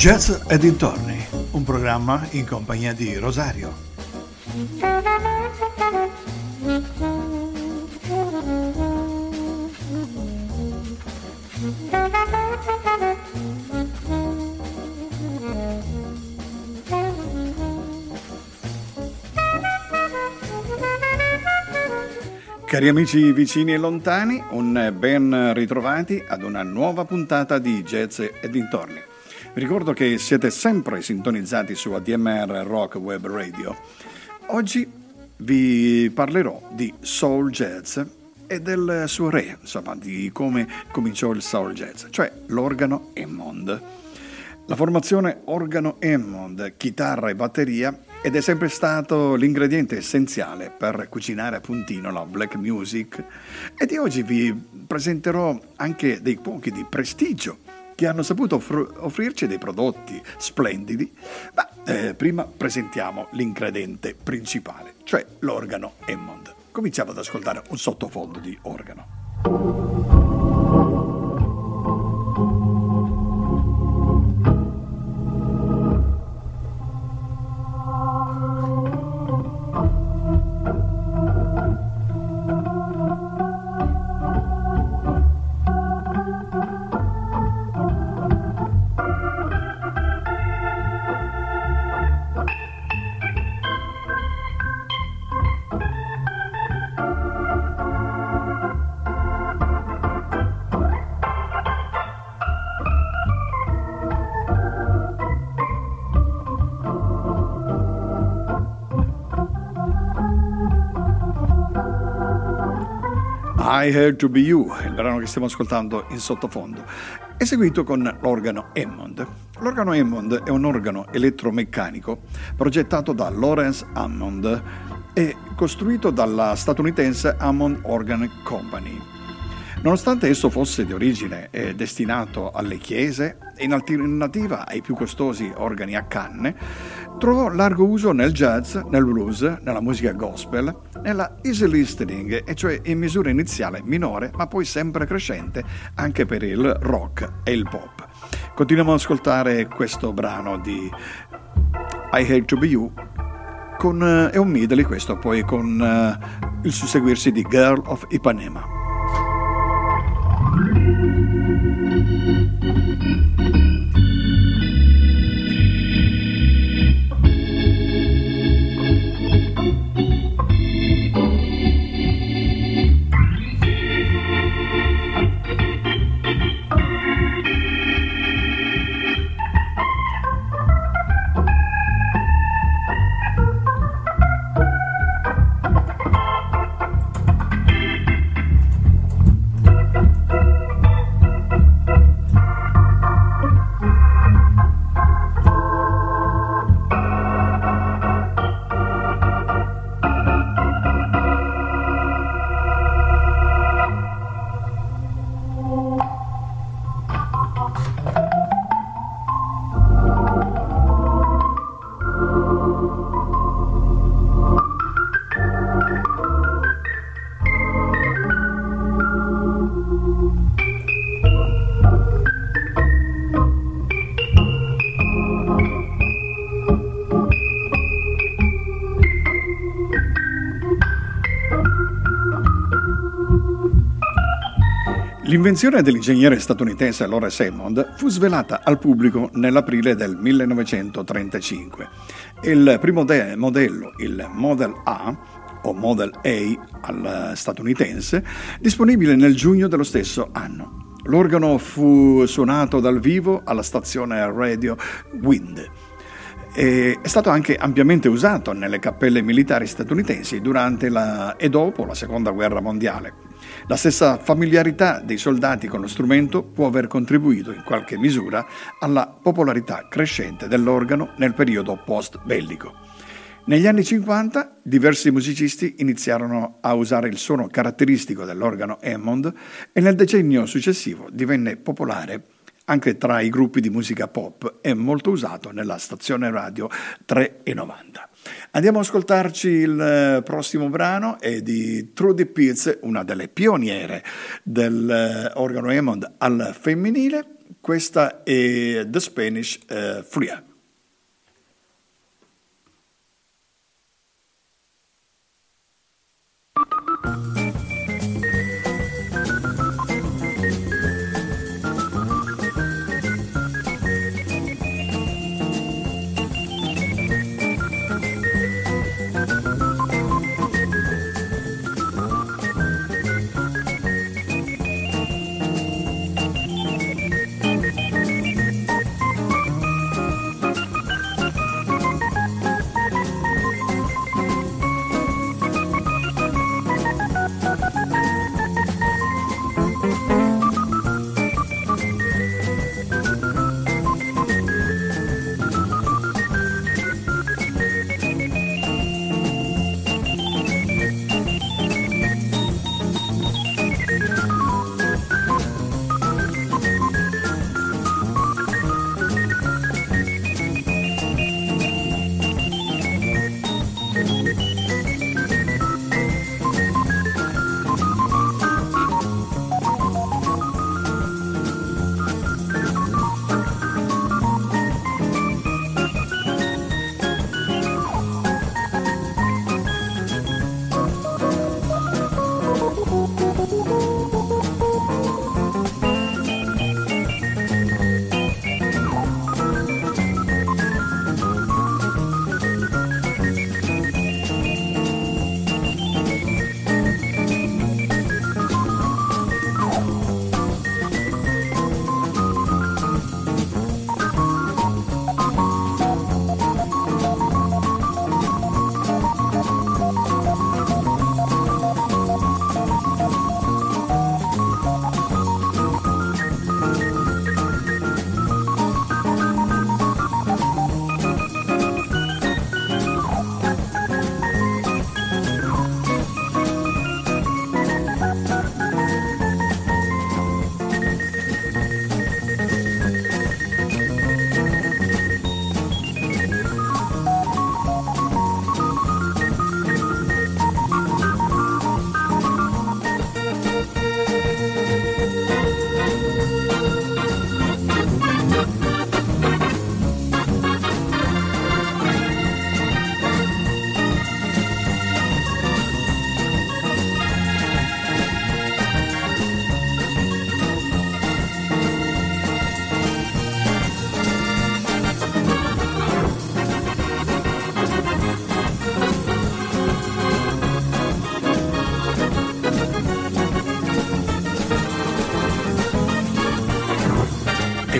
Jazz e dintorni, un programma in compagnia di Rosario. Cari amici vicini e lontani, un ben ritrovati ad una nuova puntata di Jazz e dintorni. Vi ricordo che siete sempre sintonizzati su ADMR Rock Web Radio. Oggi vi parlerò di soul jazz e del suo re, insomma, di come cominciò il soul jazz, cioè l'organo Hammond. La formazione organo Hammond, chitarra e batteria ed è sempre stato l'ingrediente essenziale per cucinare a puntino la black music e di oggi vi presenterò anche dei pochi di prestigio che hanno saputo offr- offrirci dei prodotti splendidi, ma eh, prima presentiamo l'ingrediente principale, cioè l'organo Hammond. Cominciamo ad ascoltare un sottofondo di organo. I Had to Be You, il brano che stiamo ascoltando in sottofondo, è seguito con l'organo Hammond. L'organo Hammond è un organo elettromeccanico progettato da Lawrence Hammond e costruito dalla statunitense Hammond Organ Company. Nonostante esso fosse di origine eh, destinato alle chiese, in alternativa ai più costosi organi a canne, trovò largo uso nel jazz, nel blues, nella musica gospel, nella easy listening, e cioè in misura iniziale minore, ma poi sempre crescente anche per il rock e il pop. Continuiamo ad ascoltare questo brano di I Hate to Be You con, eh, è un medley questo poi con uh, il susseguirsi di Girl of Ipanema. L'invenzione dell'ingegnere statunitense Lawrence Hammond fu svelata al pubblico nell'aprile del 1935. Il primo de- modello, il Model A, o Model A al statunitense, disponibile nel giugno dello stesso anno. L'organo fu suonato dal vivo alla stazione radio Wind. E è stato anche ampiamente usato nelle cappelle militari statunitensi durante la, e dopo la Seconda Guerra Mondiale. La stessa familiarità dei soldati con lo strumento può aver contribuito in qualche misura alla popolarità crescente dell'organo nel periodo post-bellico. Negli anni 50 diversi musicisti iniziarono a usare il suono caratteristico dell'organo Hammond e nel decennio successivo divenne popolare anche tra i gruppi di musica pop e molto usato nella stazione radio 3,90. Andiamo ad ascoltarci il eh, prossimo brano, è di Trudy Pitts, una delle pioniere dell'organo Hammond al femminile. questa è The Spanish uh, Fria.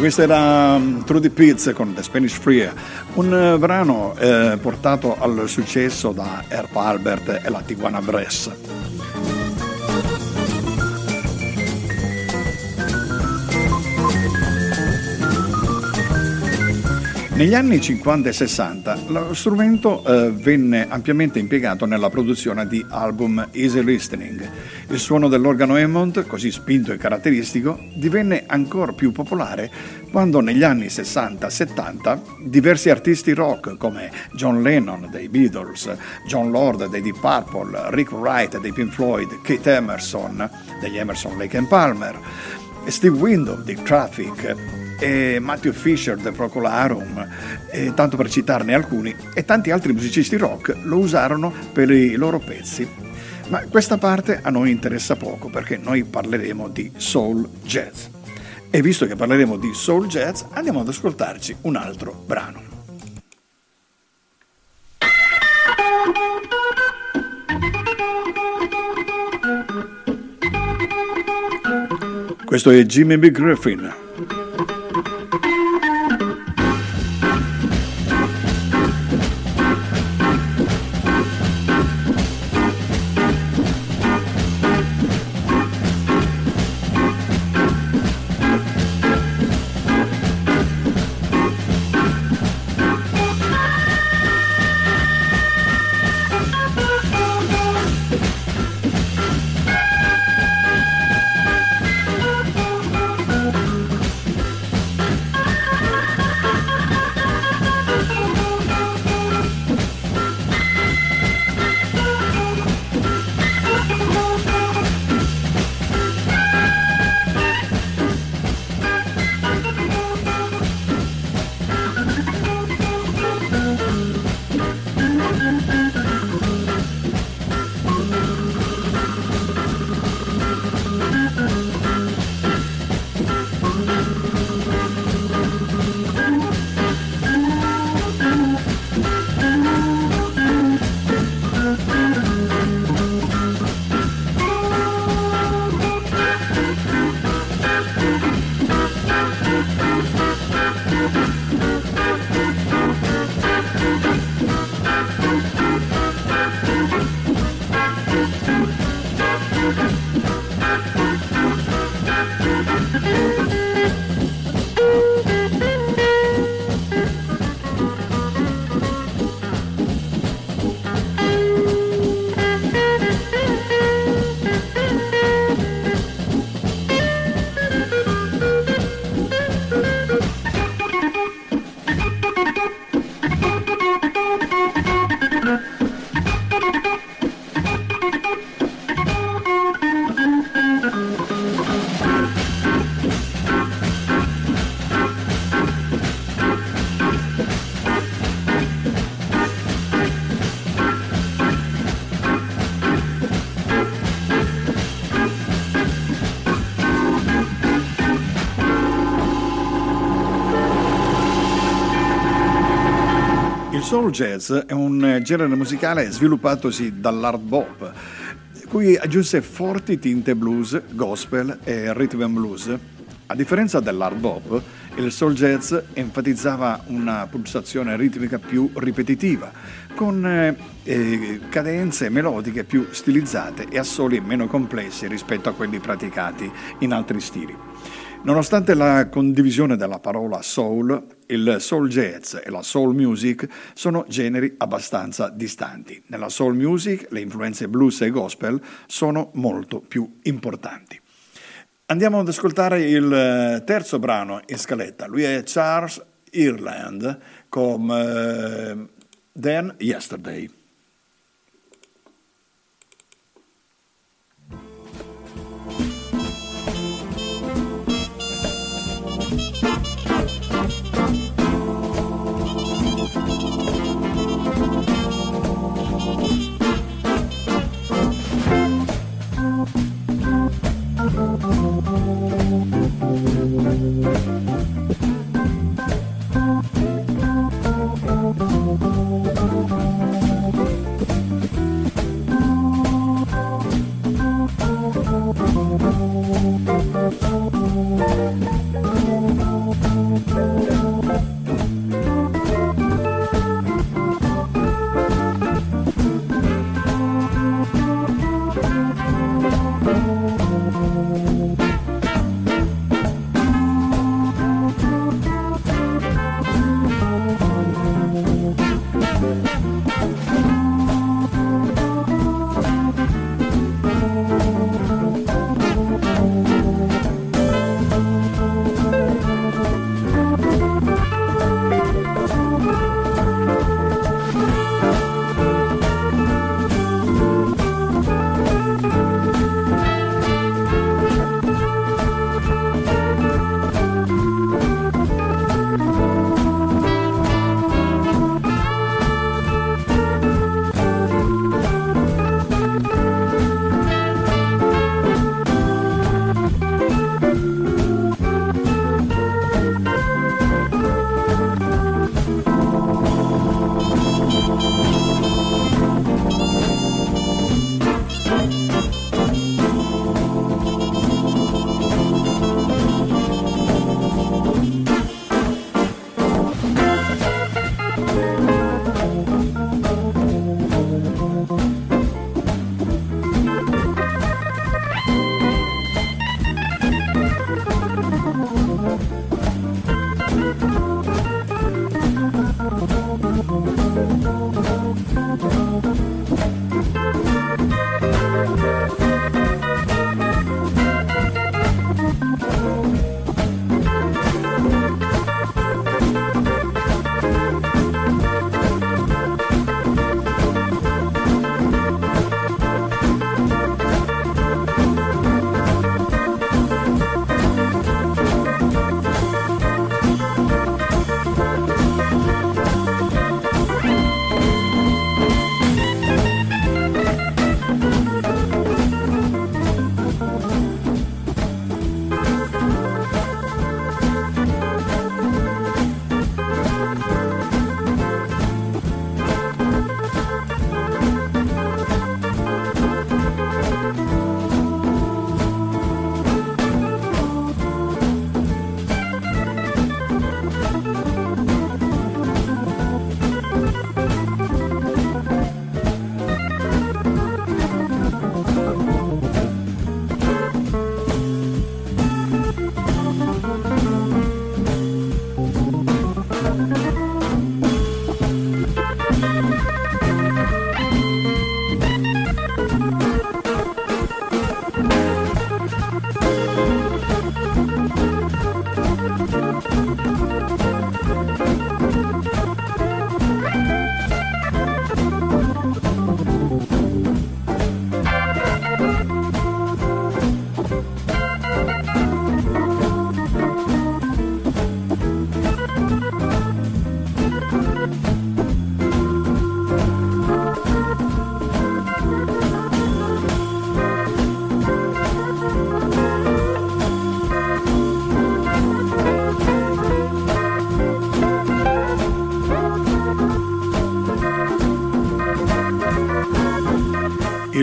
Questa era um, Trudy Pitts con The Spanish Free, un uh, brano eh, portato al successo da Herb Albert e la Tiguana Bress. Negli anni 50 e 60 lo strumento eh, venne ampiamente impiegato nella produzione di album easy listening. Il suono dell'organo Hammond, così spinto e caratteristico, divenne ancora più popolare quando negli anni 60-70 diversi artisti rock come John Lennon dei Beatles, John Lord dei Deep Purple, Rick Wright dei Pink Floyd, Kate Emerson degli Emerson Lake and Palmer, Steve Window di Traffic e Matthew Fisher del Procolarum, e tanto per citarne alcuni, e tanti altri musicisti rock lo usarono per i loro pezzi. Ma questa parte a noi interessa poco perché noi parleremo di soul jazz. E visto che parleremo di soul jazz, andiamo ad ascoltarci un altro brano. Questo è Jimmy B. Griffin. Soul jazz è un genere musicale sviluppatosi dall'hard bop, cui aggiunse forti tinte blues, gospel e rhythm and blues. A differenza dell'hard bop, il soul jazz enfatizzava una pulsazione ritmica più ripetitiva, con eh, eh, cadenze melodiche più stilizzate e assoli meno complessi rispetto a quelli praticati in altri stili. Nonostante la condivisione della parola soul, il soul jazz e la soul music sono generi abbastanza distanti. Nella soul music le influenze blues e gospel sono molto più importanti. Andiamo ad ascoltare il eh, terzo brano in scaletta. Lui è Charles Ireland con uh, Then Yesterday.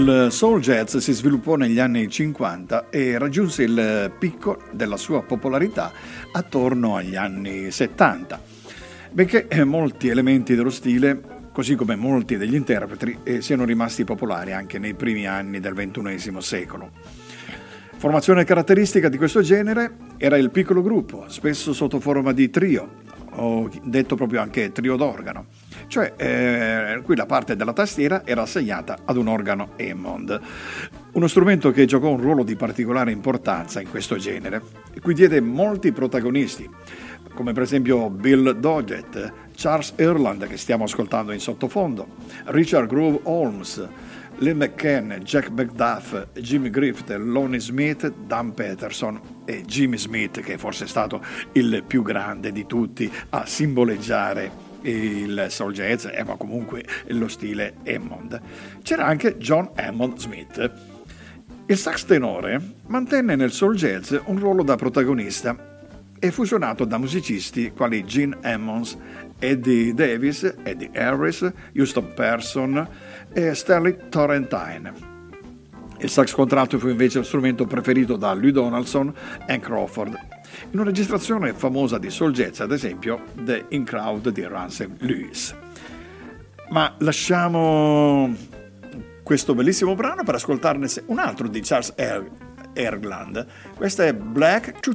Il soul jazz si sviluppò negli anni 50 e raggiunse il picco della sua popolarità attorno agli anni 70, benché molti elementi dello stile, così come molti degli interpreti, eh, siano rimasti popolari anche nei primi anni del XXI secolo. Formazione caratteristica di questo genere era il piccolo gruppo, spesso sotto forma di trio, o detto proprio anche trio d'organo. Cioè eh, qui la parte della tastiera era assegnata ad un organo Hammond, uno strumento che giocò un ruolo di particolare importanza in questo genere, e cui diede molti protagonisti, come per esempio Bill Doggett, Charles Erland che stiamo ascoltando in sottofondo, Richard Grove Holmes, Lynn McCann, Jack McDuff, Jimmy Griffith, Lonnie Smith, Dan Peterson e Jimmy Smith, che forse è stato il più grande di tutti a simboleggiare il soul jazz, ma comunque lo stile Hammond. C'era anche John Hammond Smith. Il sax tenore mantenne nel soul jazz un ruolo da protagonista e fu suonato da musicisti quali Gene Emmons, Eddie Davis, Eddie Harris, Houston Person e Stanley Torrentine. Il sax contratto fu invece lo strumento preferito da Louis Donaldson e Crawford in una registrazione famosa di soul jazz, ad esempio The In Crowd di Ransom Lewis. Ma lasciamo questo bellissimo brano per ascoltarne un altro di Charles Ergland. Questo è Black to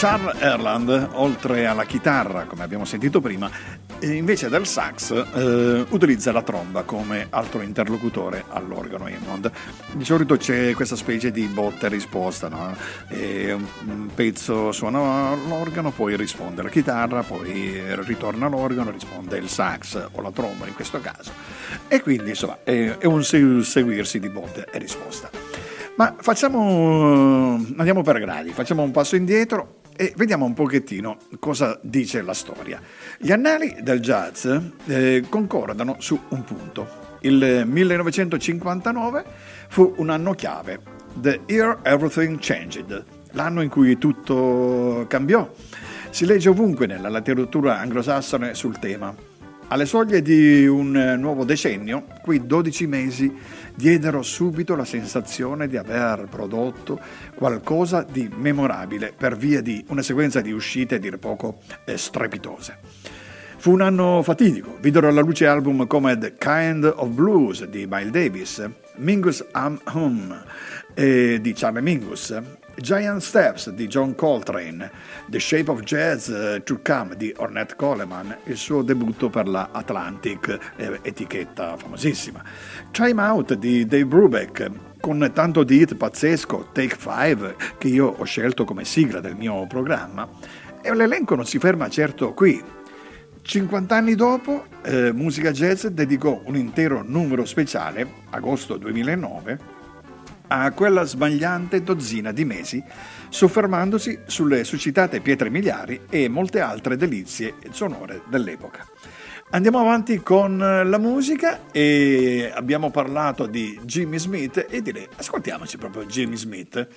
Charles Erland, oltre alla chitarra, come abbiamo sentito prima, invece del sax eh, utilizza la tromba come altro interlocutore all'organo Hammond. Di solito c'è questa specie di botta e risposta, no? e un pezzo suona l'organo, poi risponde la chitarra, poi ritorna l'organo, risponde il sax o la tromba in questo caso. E quindi insomma è, è un seguirsi di botte e risposta. Ma facciamo, andiamo per gradi, facciamo un passo indietro e vediamo un pochettino cosa dice la storia. Gli annali del jazz eh, concordano su un punto. Il 1959 fu un anno chiave, The Year Everything Changed, l'anno in cui tutto cambiò. Si legge ovunque nella letteratura anglosassone sul tema. Alle soglie di un nuovo decennio, quei 12 mesi diedero subito la sensazione di aver prodotto qualcosa di memorabile per via di una sequenza di uscite a dir poco eh, strepitose. Fu un anno fatidico, videro alla luce album come The Kind of Blues di Miles Davis, Mingus Am Hum di Charlie Mingus, Giant Steps di John Coltrane, The Shape of Jazz uh, to Come di Ornette Coleman, il suo debutto per la Atlantic, eh, etichetta famosissima, Time Out di Dave Brubeck, con tanto di hit pazzesco, Take Five, che io ho scelto come sigla del mio programma, e l'elenco non si ferma certo qui. 50 anni dopo, eh, Musica Jazz dedicò un intero numero speciale, agosto 2009, a quella sbagliante dozzina di mesi, soffermandosi sulle suscitate pietre miliari e molte altre delizie sonore dell'epoca. Andiamo avanti con la musica e abbiamo parlato di Jimmy Smith e direi ascoltiamoci proprio Jimmy Smith.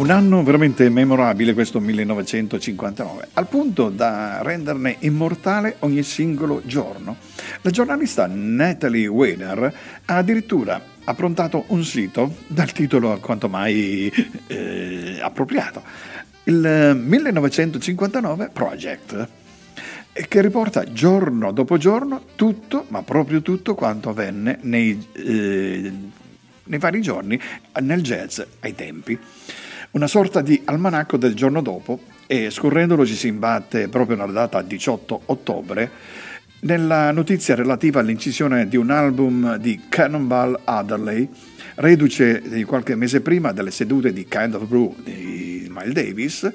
Un anno veramente memorabile questo 1959, al punto da renderne immortale ogni singolo giorno. La giornalista Natalie Weiner ha addirittura approntato un sito dal titolo quanto mai eh, appropriato, il 1959 Project, che riporta giorno dopo giorno tutto, ma proprio tutto quanto avvenne nei, eh, nei vari giorni nel jazz ai tempi una sorta di almanacco del giorno dopo e scorrendolo ci si imbatte proprio nella data 18 ottobre nella notizia relativa all'incisione di un album di Cannonball Adderley, reduce di qualche mese prima delle sedute di Kind of Blue di Miles Davis,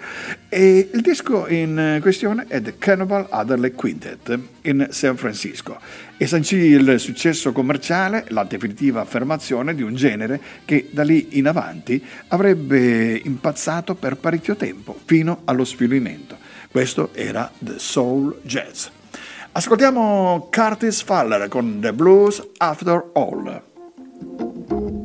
e il disco in questione è The Cannonball Adderley Quintet in San Francisco e sancì il successo commerciale, la definitiva affermazione di un genere che da lì in avanti avrebbe impazzato per parecchio tempo, fino allo sfilimento. Questo era The Soul Jazz. Ascoltiamo Curtis Faller con The Blues After All.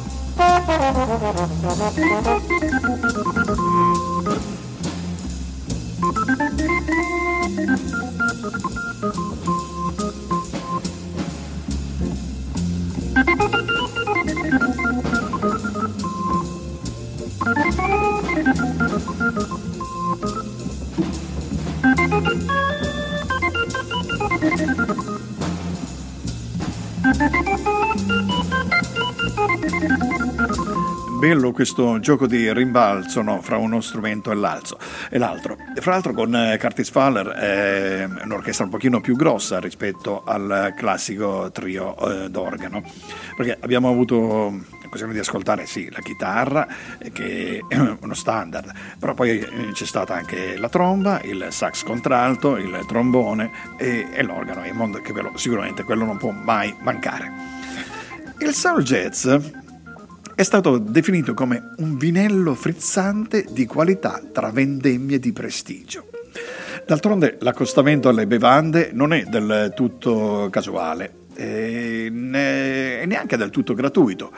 Thank you. Bello questo gioco di rimbalzo no, fra uno strumento e, e l'altro. Fra l'altro con eh, Curtis Fowler è un'orchestra un pochino più grossa rispetto al classico trio eh, d'organo, perché abbiamo avuto l'occasione di ascoltare sì, la chitarra, eh, che è uno standard, però poi eh, c'è stata anche la tromba, il sax contralto, il trombone e, e l'organo, che quello, sicuramente quello non può mai mancare. Il soul jazz è stato definito come un vinello frizzante di qualità tra vendemmie di prestigio. D'altronde l'accostamento alle bevande non è del tutto casuale e neanche del tutto gratuito,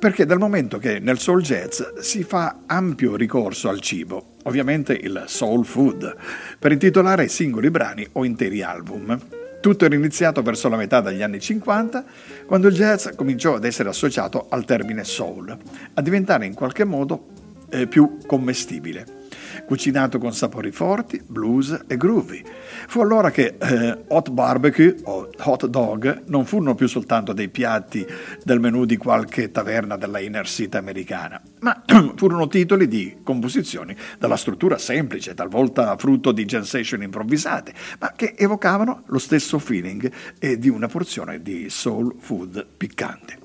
perché dal momento che nel soul jazz si fa ampio ricorso al cibo, ovviamente il soul food, per intitolare singoli brani o interi album. Tutto era iniziato verso la metà degli anni 50, quando il jazz cominciò ad essere associato al termine soul, a diventare in qualche modo eh, più commestibile. Cucinato con sapori forti, blues e groovy. Fu allora che eh, hot barbecue o hot dog non furono più soltanto dei piatti del menù di qualche taverna della inner city americana, ma furono titoli di composizioni dalla struttura semplice, talvolta frutto di session improvvisate, ma che evocavano lo stesso feeling e di una porzione di soul food piccante.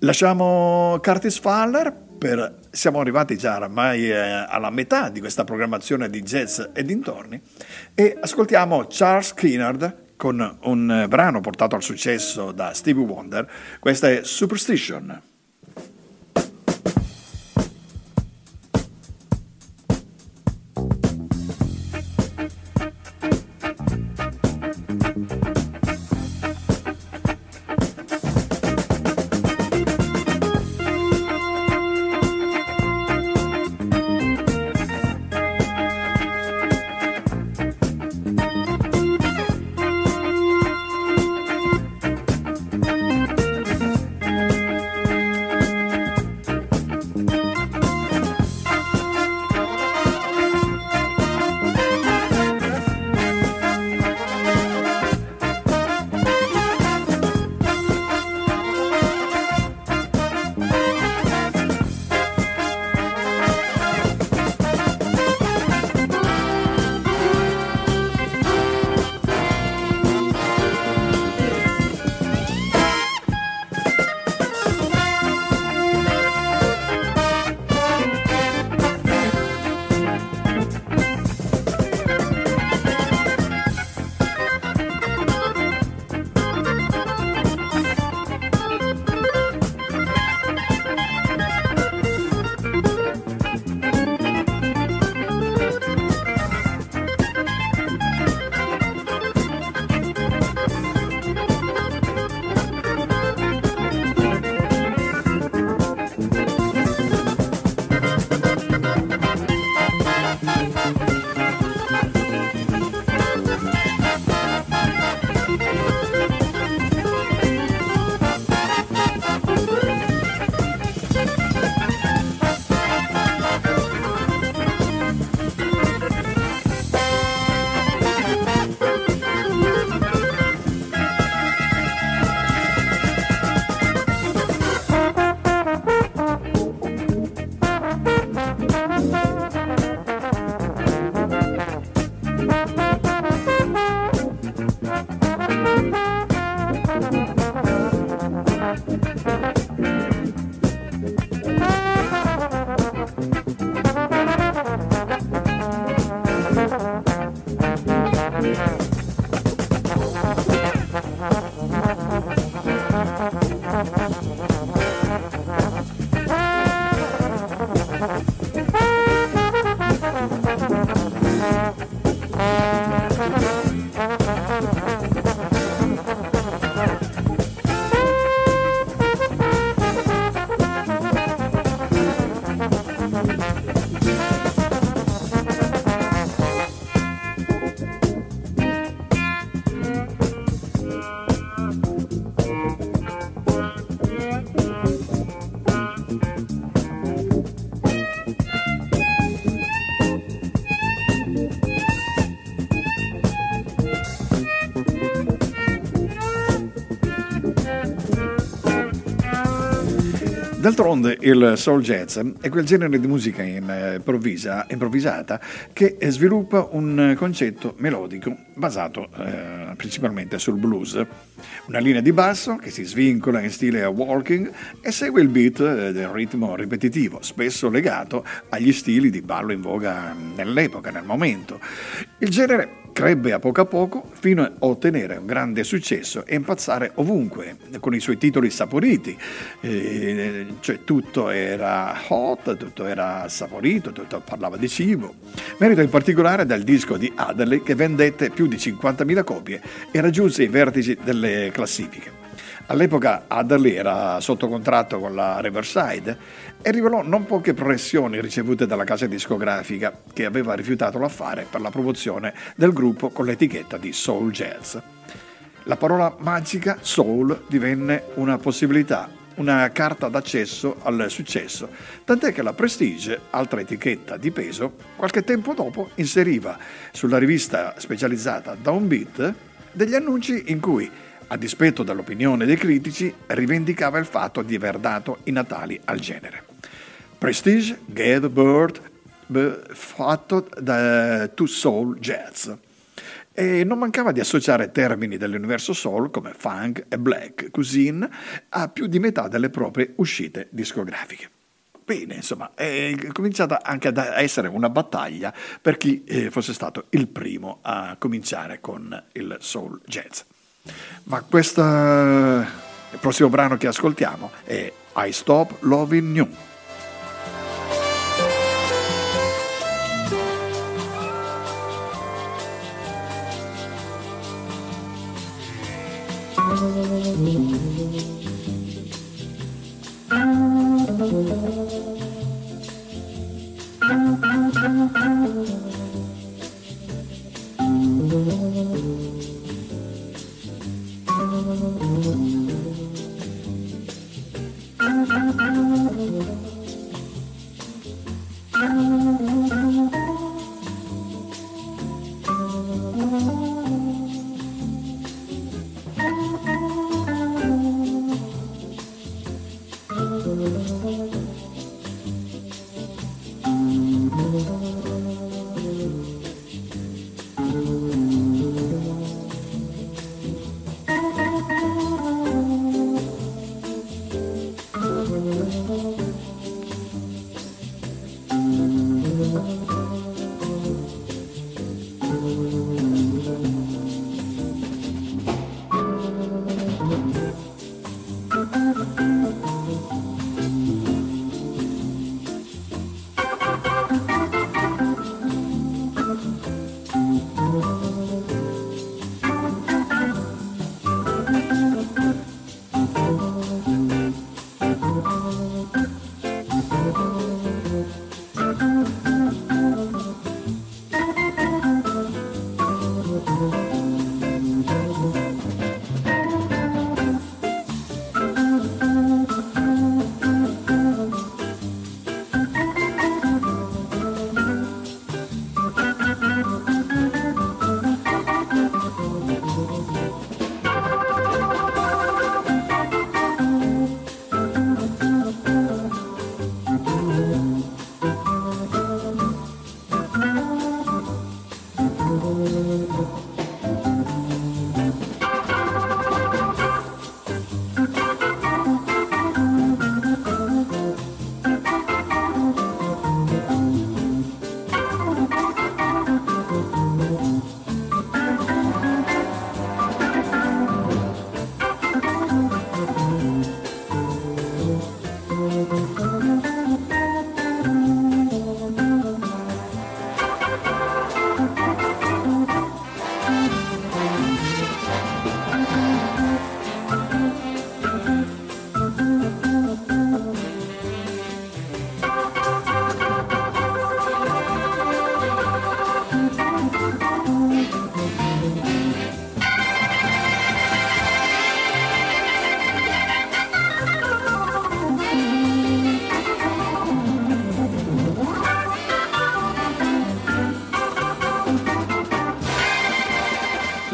Lasciamo Curtis Faller per, siamo arrivati già ormai eh, alla metà di questa programmazione di jazz e dintorni e ascoltiamo Charles Kinnard con un brano portato al successo da Stevie Wonder, questa è Superstition. D'altronde il soul jazz è quel genere di musica improvvisa, improvvisata che sviluppa un concetto melodico basato eh, principalmente sul blues. Una linea di basso che si svincola in stile walking e segue il beat eh, del ritmo ripetitivo, spesso legato agli stili di ballo in voga nell'epoca, nel momento. Il genere crebbe a poco a poco fino a ottenere un grande successo e impazzare ovunque con i suoi titoli saporiti, eh, cioè tutto era hot, tutto era saporito, tutto parlava di cibo. Merito in particolare dal disco di Adderley che vendette più di 50.000 copie e raggiunse i vertici delle classifiche. All'epoca Adderley era sotto contratto con la Riverside e rivelò non poche pressioni ricevute dalla casa discografica che aveva rifiutato l'affare per la promozione del gruppo con l'etichetta di Soul Jazz. La parola magica soul divenne una possibilità una carta d'accesso al successo, tant'è che la Prestige, altra etichetta di peso, qualche tempo dopo inseriva sulla rivista specializzata Downbeat degli annunci in cui, a dispetto dell'opinione dei critici, rivendicava il fatto di aver dato i natali al genere. Prestige gave birth fatto da To Soul Jazz e non mancava di associare termini dell'universo soul come funk e black cuisine a più di metà delle proprie uscite discografiche. Bene, insomma, è cominciata anche ad essere una battaglia per chi eh, fosse stato il primo a cominciare con il soul jazz. Ma questo, il prossimo brano che ascoltiamo è I Stop Loving You.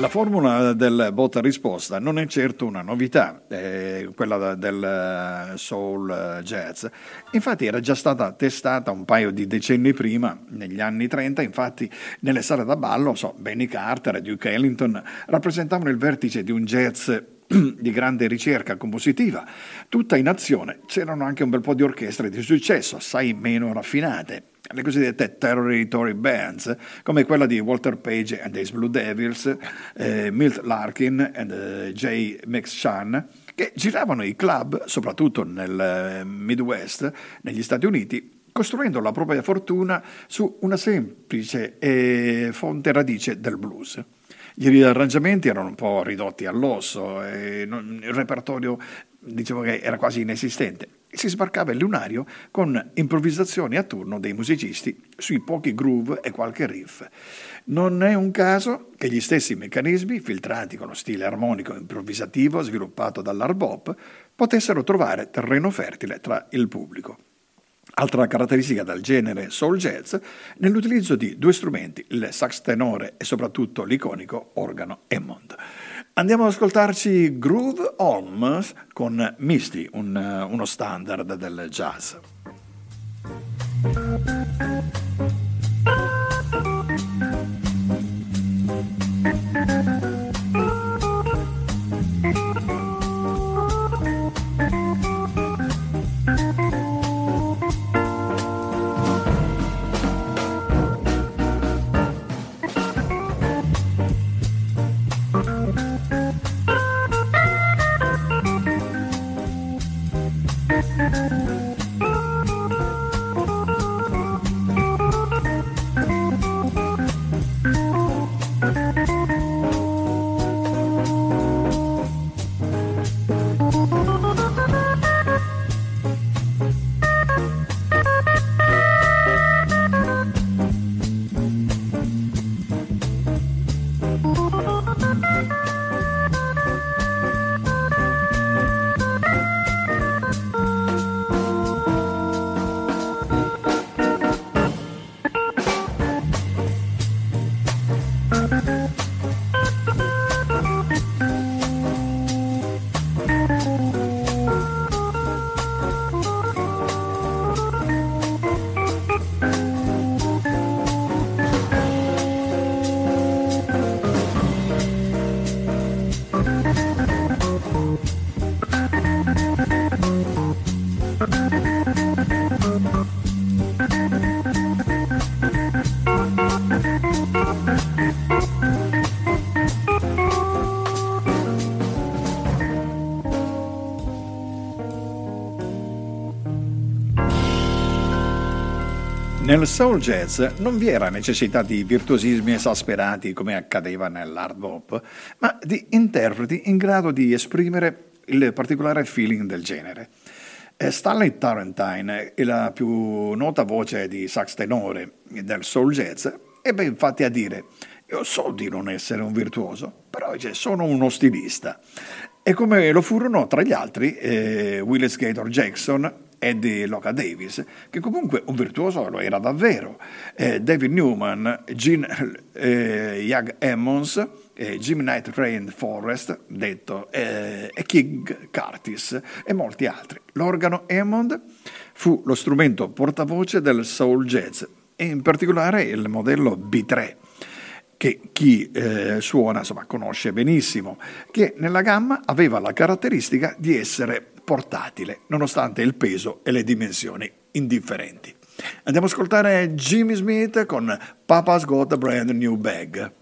Formula del botta risposta non è certo una novità, eh, quella del soul eh, jazz. Infatti era già stata testata un paio di decenni prima, negli anni 30, infatti nelle sale da ballo, so, Benny Carter e Duke Ellington rappresentavano il vertice di un jazz di grande ricerca compositiva, tutta in azione. C'erano anche un bel po' di orchestre di successo, assai meno raffinate, le cosiddette territory bands, come quella di Walter Page and Ace Blue Devils, eh, Milt Larkin e eh, J. McShann, che giravano i club, soprattutto nel eh, Midwest, negli Stati Uniti, costruendo la propria fortuna su una semplice eh, fonte radice del blues. Gli arrangiamenti erano un po' ridotti all'osso, non, il repertorio dicevo che era quasi inesistente si sbarcava il lunario con improvvisazioni a turno dei musicisti sui pochi groove e qualche riff. Non è un caso che gli stessi meccanismi, filtrati con lo stile armonico improvvisativo sviluppato dall'hard bop, potessero trovare terreno fertile tra il pubblico. Altra caratteristica del genere soul jazz nell'utilizzo di due strumenti, il sax tenore e soprattutto l'iconico organo Hammond. Andiamo ad ascoltarci Groove Holmes con Misty, un, uno standard del jazz. Nel soul jazz non vi era necessità di virtuosismi esasperati come accadeva nell'hard bop, ma di interpreti in grado di esprimere il particolare feeling del genere. Eh, Stanley Tarantine la più nota voce di sax tenore del soul jazz, ebbe infatti a dire io so di non essere un virtuoso, però sono uno stilista. E come lo furono tra gli altri eh, Willis Gator Jackson, Eddie Loca Davis, che comunque un virtuoso lo era davvero, eh, David Newman, Gene eh, Young Emmons, eh, Jim Knight Rain Forrest, detto, eh, e King Curtis e molti altri. L'organo Hammond fu lo strumento portavoce del soul jazz e in particolare il modello B3 che chi eh, suona insomma, conosce benissimo, che nella gamma aveva la caratteristica di essere portatile, nonostante il peso e le dimensioni indifferenti. Andiamo ad ascoltare Jimmy Smith con Papa's Got a Brand New Bag.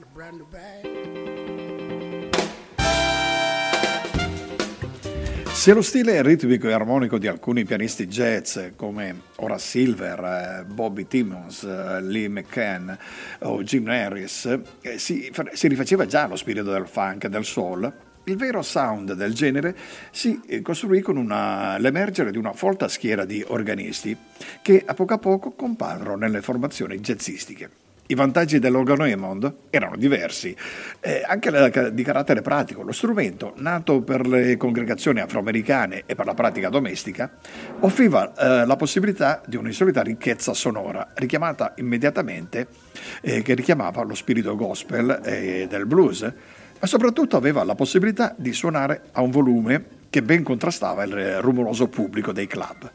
Got a brand new bag. Se lo stile ritmico e armonico di alcuni pianisti jazz come Horace Silver, eh, Bobby Timmons, eh, Lee McCann o Jim Harris eh, si, si rifaceva già allo spirito del funk e del soul, il vero sound del genere si costruì con una, l'emergere di una folta schiera di organisti che a poco a poco comparvero nelle formazioni jazzistiche. I vantaggi dell'organo Hammond erano diversi, eh, anche di carattere pratico. Lo strumento, nato per le congregazioni afroamericane e per la pratica domestica, offriva eh, la possibilità di un'insolita ricchezza sonora, richiamata immediatamente, eh, che richiamava lo spirito gospel e del blues, ma soprattutto aveva la possibilità di suonare a un volume che ben contrastava il rumoroso pubblico dei club.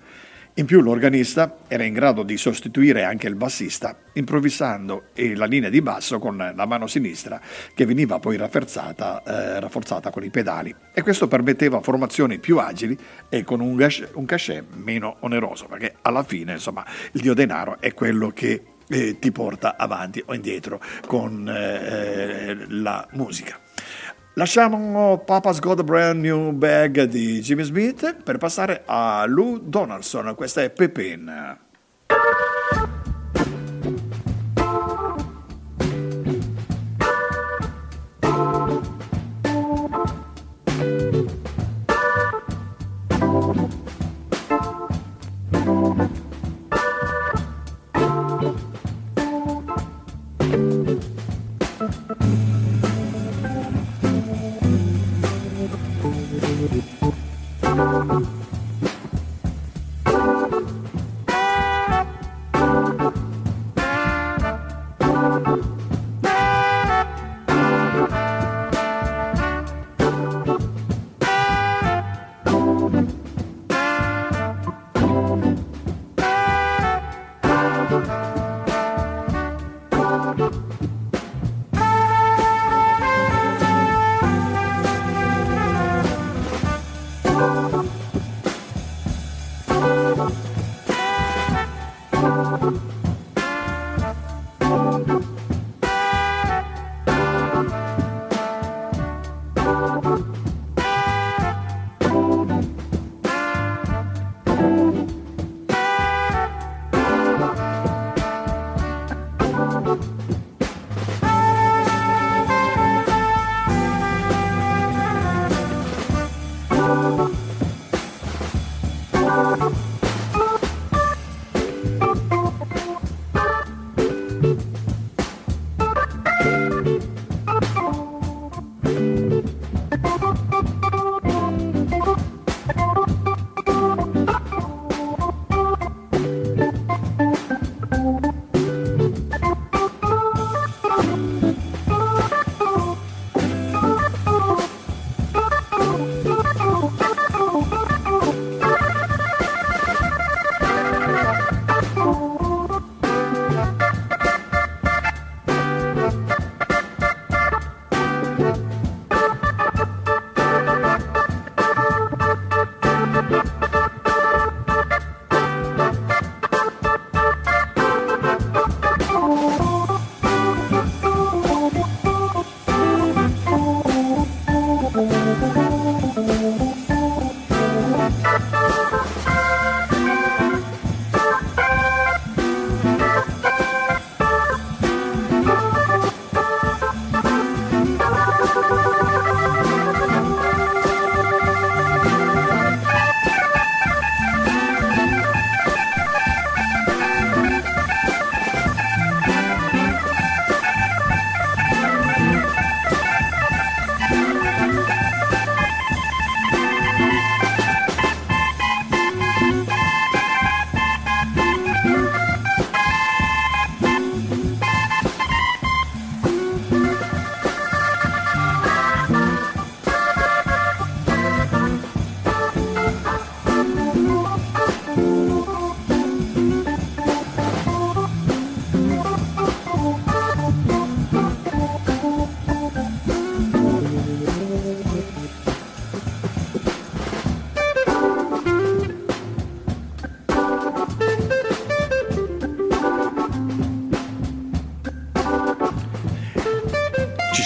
In più l'organista era in grado di sostituire anche il bassista, improvvisando la linea di basso con la mano sinistra che veniva poi rafforzata, eh, rafforzata con i pedali e questo permetteva formazioni più agili e con un, gash, un cachet meno oneroso perché alla fine insomma il dio denaro è quello che eh, ti porta avanti o indietro con eh, eh la musica. Lasciamo Papa's Got a Brand New Bag di Jimmy Smith per passare a Lou Donaldson, questa è Pepin.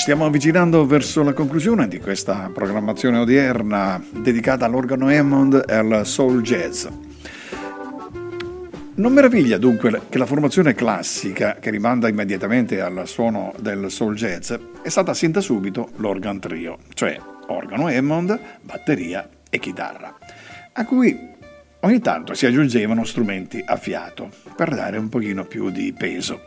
Stiamo avvicinando verso la conclusione di questa programmazione odierna dedicata all'organo Hammond e al soul jazz. Non meraviglia dunque che la formazione classica, che rimanda immediatamente al suono del soul jazz, è stata sin da subito l'organ trio, cioè organo Hammond, batteria e chitarra, a cui ogni tanto si aggiungevano strumenti a fiato per dare un pochino più di peso.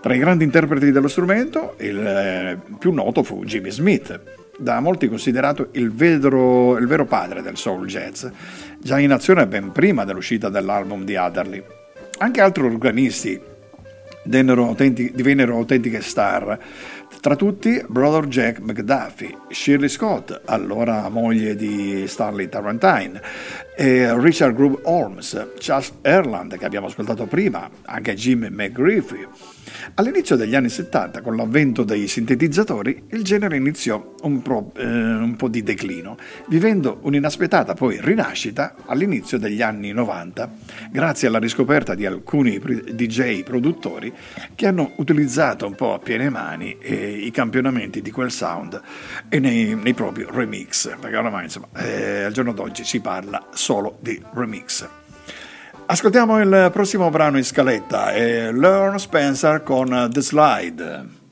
Tra i grandi interpreti dello strumento, il eh, più noto fu Jimmy Smith, da molti considerato il vero, il vero padre del soul jazz, già in azione ben prima dell'uscita dell'album di Adderley. Anche altri organisti divennero autentiche star, tra tutti Brother Jack McDuffie, Shirley Scott, allora moglie di Stanley Tarantine, Richard Groove Holmes, Charles Erland che abbiamo ascoltato prima, anche Jim McGriffey. All'inizio degli anni 70, con l'avvento dei sintetizzatori, il genere iniziò un po', eh, un po', di declino, vivendo un'inaspettata poi rinascita all'inizio degli anni 90, grazie alla riscoperta di alcuni DJ produttori che hanno utilizzato un po' a piene mani eh, i campionamenti di quel sound e nei, nei propri remix, perché oramai insomma, eh, al giorno d'oggi si parla solo di remix. Ascoltiamo il prossimo brano in scaletta, è Learn Spencer con The Slide.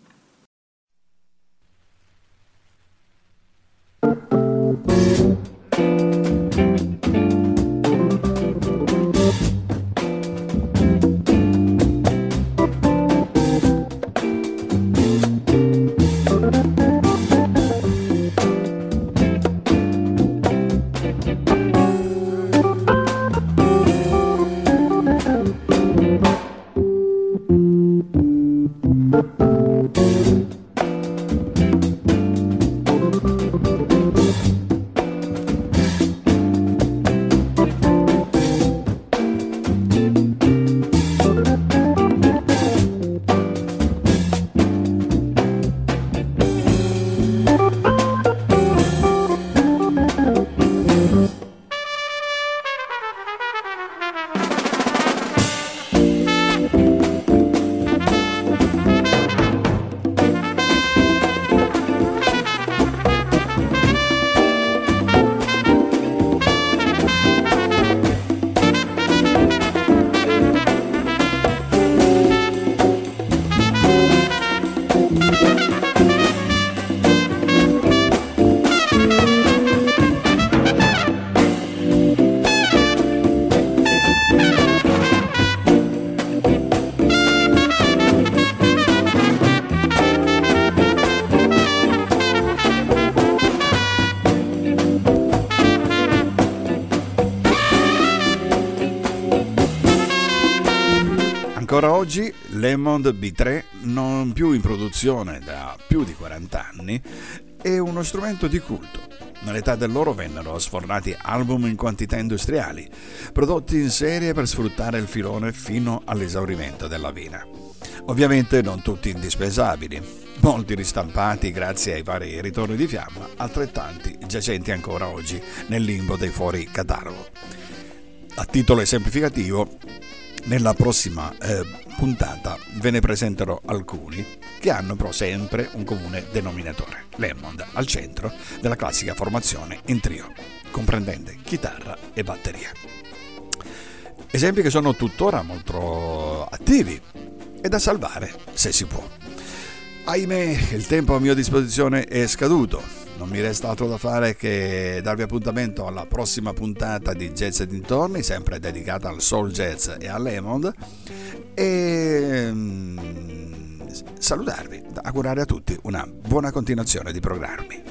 Lemond B3, non più in produzione da più di 40 anni, è uno strumento di culto. Nell'età dell'oro vennero sfornati album in quantità industriali, prodotti in serie per sfruttare il filone fino all'esaurimento della vina. Ovviamente non tutti indispensabili, molti ristampati grazie ai vari ritorni di fiamma, altrettanti giacenti ancora oggi nel limbo dei fuori catalogo. A titolo esemplificativo, nella prossima eh, puntata ve ne presenterò alcuni che hanno però sempre un comune denominatore, Lemond al centro della classica formazione in trio, comprendente chitarra e batteria. Esempi che sono tuttora molto attivi e da salvare se si può. Ahimè, il tempo a mia disposizione è scaduto, non mi resta altro da fare che darvi appuntamento alla prossima puntata di Jazz e dintorni, sempre dedicata al soul jazz e all'Emond e mm, salutarvi, augurare a tutti una buona continuazione di programmi.